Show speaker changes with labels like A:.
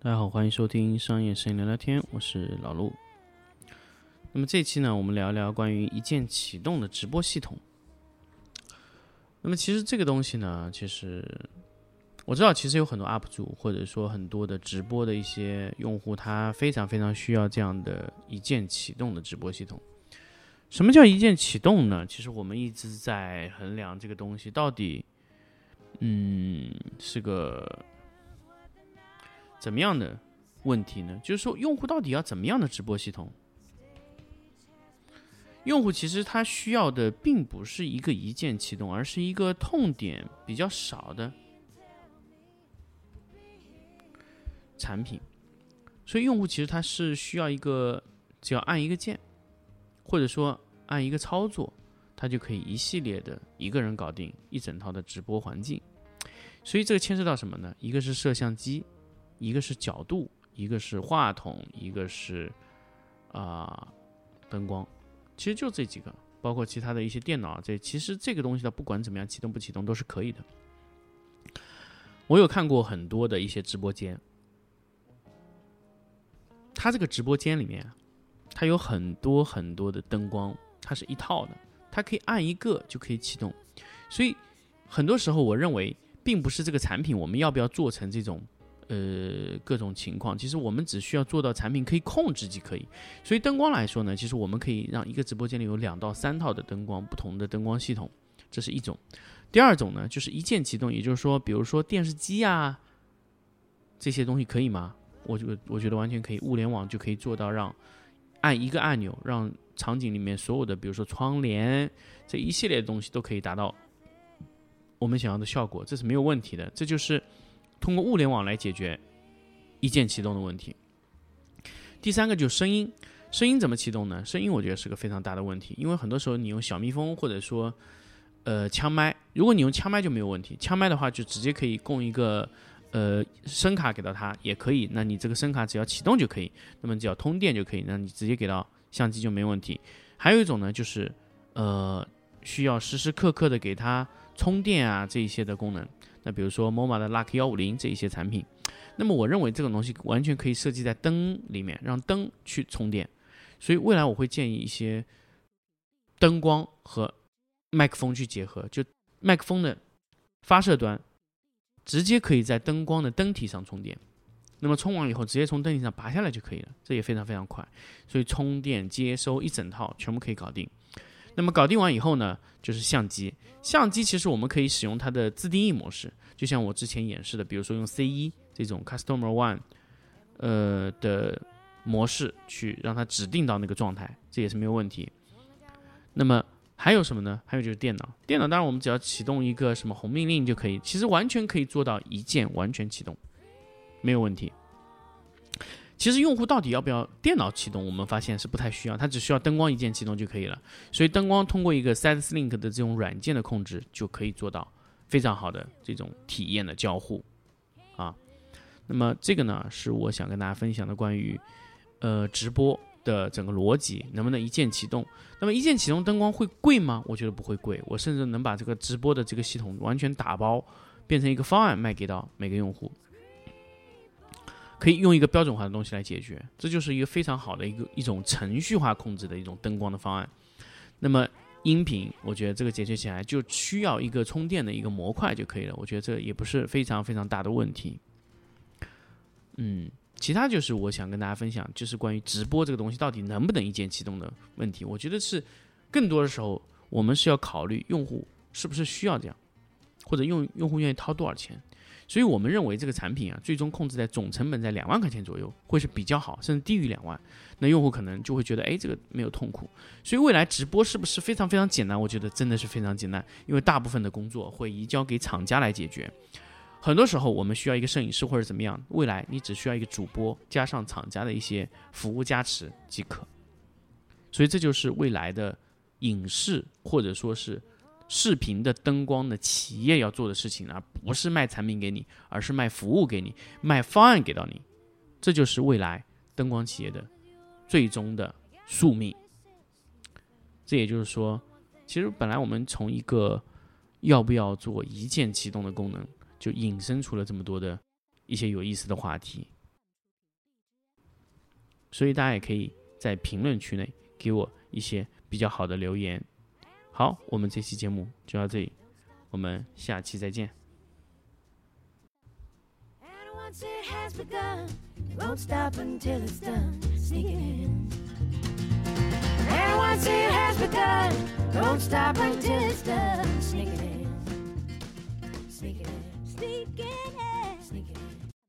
A: 大家好欢迎收听商业声音聊聊天我是老陆。那么这期呢，我们聊一聊关于一键启动的直播系统。那么其实这个东西呢，其实我知道，其实有很多 UP 主或者说很多的直播的一些用户，他非常非常需要这样的一键启动的直播系统。什么叫一键启动呢？其实我们一直在衡量这个东西到底，嗯，是个怎么样的问题呢？就是说，用户到底要怎么样的直播系统？用户其实他需要的并不是一个一键启动，而是一个痛点比较少的产品。所以，用户其实他是需要一个只要按一个键，或者说按一个操作，他就可以一系列的一个人搞定一整套的直播环境。所以，这个牵涉到什么呢？一个是摄像机，一个是角度，一个是话筒，一个是啊、灯光。其实就这几个，包括其他的一些电脑，这其实这个东西它不管怎么样启动不启动都是可以的。我有看过很多的一些直播间，它这个直播间里面，它有很多很多的灯光，它是一套的，它可以按一个就可以启动。所以很多时候，我认为并不是这个产品我们要不要做成这种呃各种情况，其实我们只需要做到产品可以控制即可以。所以灯光来说呢，其实我们可以让一个直播间里有两到三套的灯光，不同的灯光系统，这是一种。第二种呢，就是一键启动，也就是说，比如说电视机啊这些东西可以吗？我觉我觉得完全可以，物联网就可以做到让按一个按钮，让场景里面所有的，比如说窗帘这一系列的东西都可以达到我们想要的效果，这是没有问题的。这就是通过物联网来解决一键启动的问题。第三个就是声音，声音怎么启动呢？声音我觉得是个非常大的问题，因为很多时候你用小蜜蜂或者说呃枪麦，如果你用枪麦就没有问题，枪麦的话就直接可以供一个呃声卡给到它也可以，那你这个声卡只要启动就可以，那么只要通电就可以，那你直接给到相机就没问题。还有一种呢，就是呃需要时时刻刻的给它充电啊这一些的功能，那比如说 MoMA 的 Luck 幺五零这一些产品。那么我认为这种东西完全可以设计在灯里面，让灯去充电。所以未来我会建议一些灯光和麦克风去结合，就麦克风的发射端直接可以在灯光的灯体上充电。那么充完以后，直接从灯体上拔下来就可以了，这也非常非常快。所以充电、接收一整套全部可以搞定。那么搞定完以后呢，就是相机。相机其实我们可以使用它的自定义模式，就像我之前演示的，比如说用 C 一这种 Customer One，呃的模式去让它指定到那个状态，这也是没有问题。那么还有什么呢？还有就是电脑，电脑当然我们只要启动一个什么红命令就可以，其实完全可以做到一键完全启动，没有问题。其实用户到底要不要电脑启动，我们发现是不太需要，它只需要灯光一键启动就可以了。所以灯光通过一个 SideLink 的这种软件的控制，就可以做到非常好的这种体验的交互啊。那么这个呢，是我想跟大家分享的关于呃直播的整个逻辑，能不能一键启动？那么一键启动灯光会贵吗？我觉得不会贵，我甚至能把这个直播的这个系统完全打包，变成一个方案卖给到每个用户。可以用一个标准化的东西来解决，这就是一个非常好的一个一种程序化控制的一种灯光的方案。那么音频，我觉得这个解决起来就需要一个充电的一个模块就可以了，我觉得这也不是非常非常大的问题。嗯，其他就是我想跟大家分享，就是关于直播这个东西到底能不能一键启动的问题。我觉得是更多的时候，我们是要考虑用户是不是需要这样，或者用用户愿意掏多少钱。所以我们认为这个产品啊，最终控制在总成本在两万块钱左右，会是比较好，甚至低于两万，那用户可能就会觉得，哎，这个没有痛苦。所以未来直播是不是非常非常简单？我觉得真的是非常简单，因为大部分的工作会移交给厂家来解决。很多时候我们需要一个摄影师或者怎么样，未来你只需要一个主播加上厂家的一些服务加持即可。所以这就是未来的影视或者说是视频的灯光的企业要做的事情，而不是卖产品给你，而是卖服务给你，卖方案给到你。这就是未来灯光企业的最终的宿命。这也就是说，其实本来我们从一个要不要做一键启动的功能，就引申出了这么多的一些有意思的话题。所以大家也可以在评论区内给我一些比较好的留言。好，我们这期节目就到这里，我们下期再见。
B: And once it has begun, won't stop until it's done. Sneaking in. And once it has begun, won't stop until it's done. Sneaking in.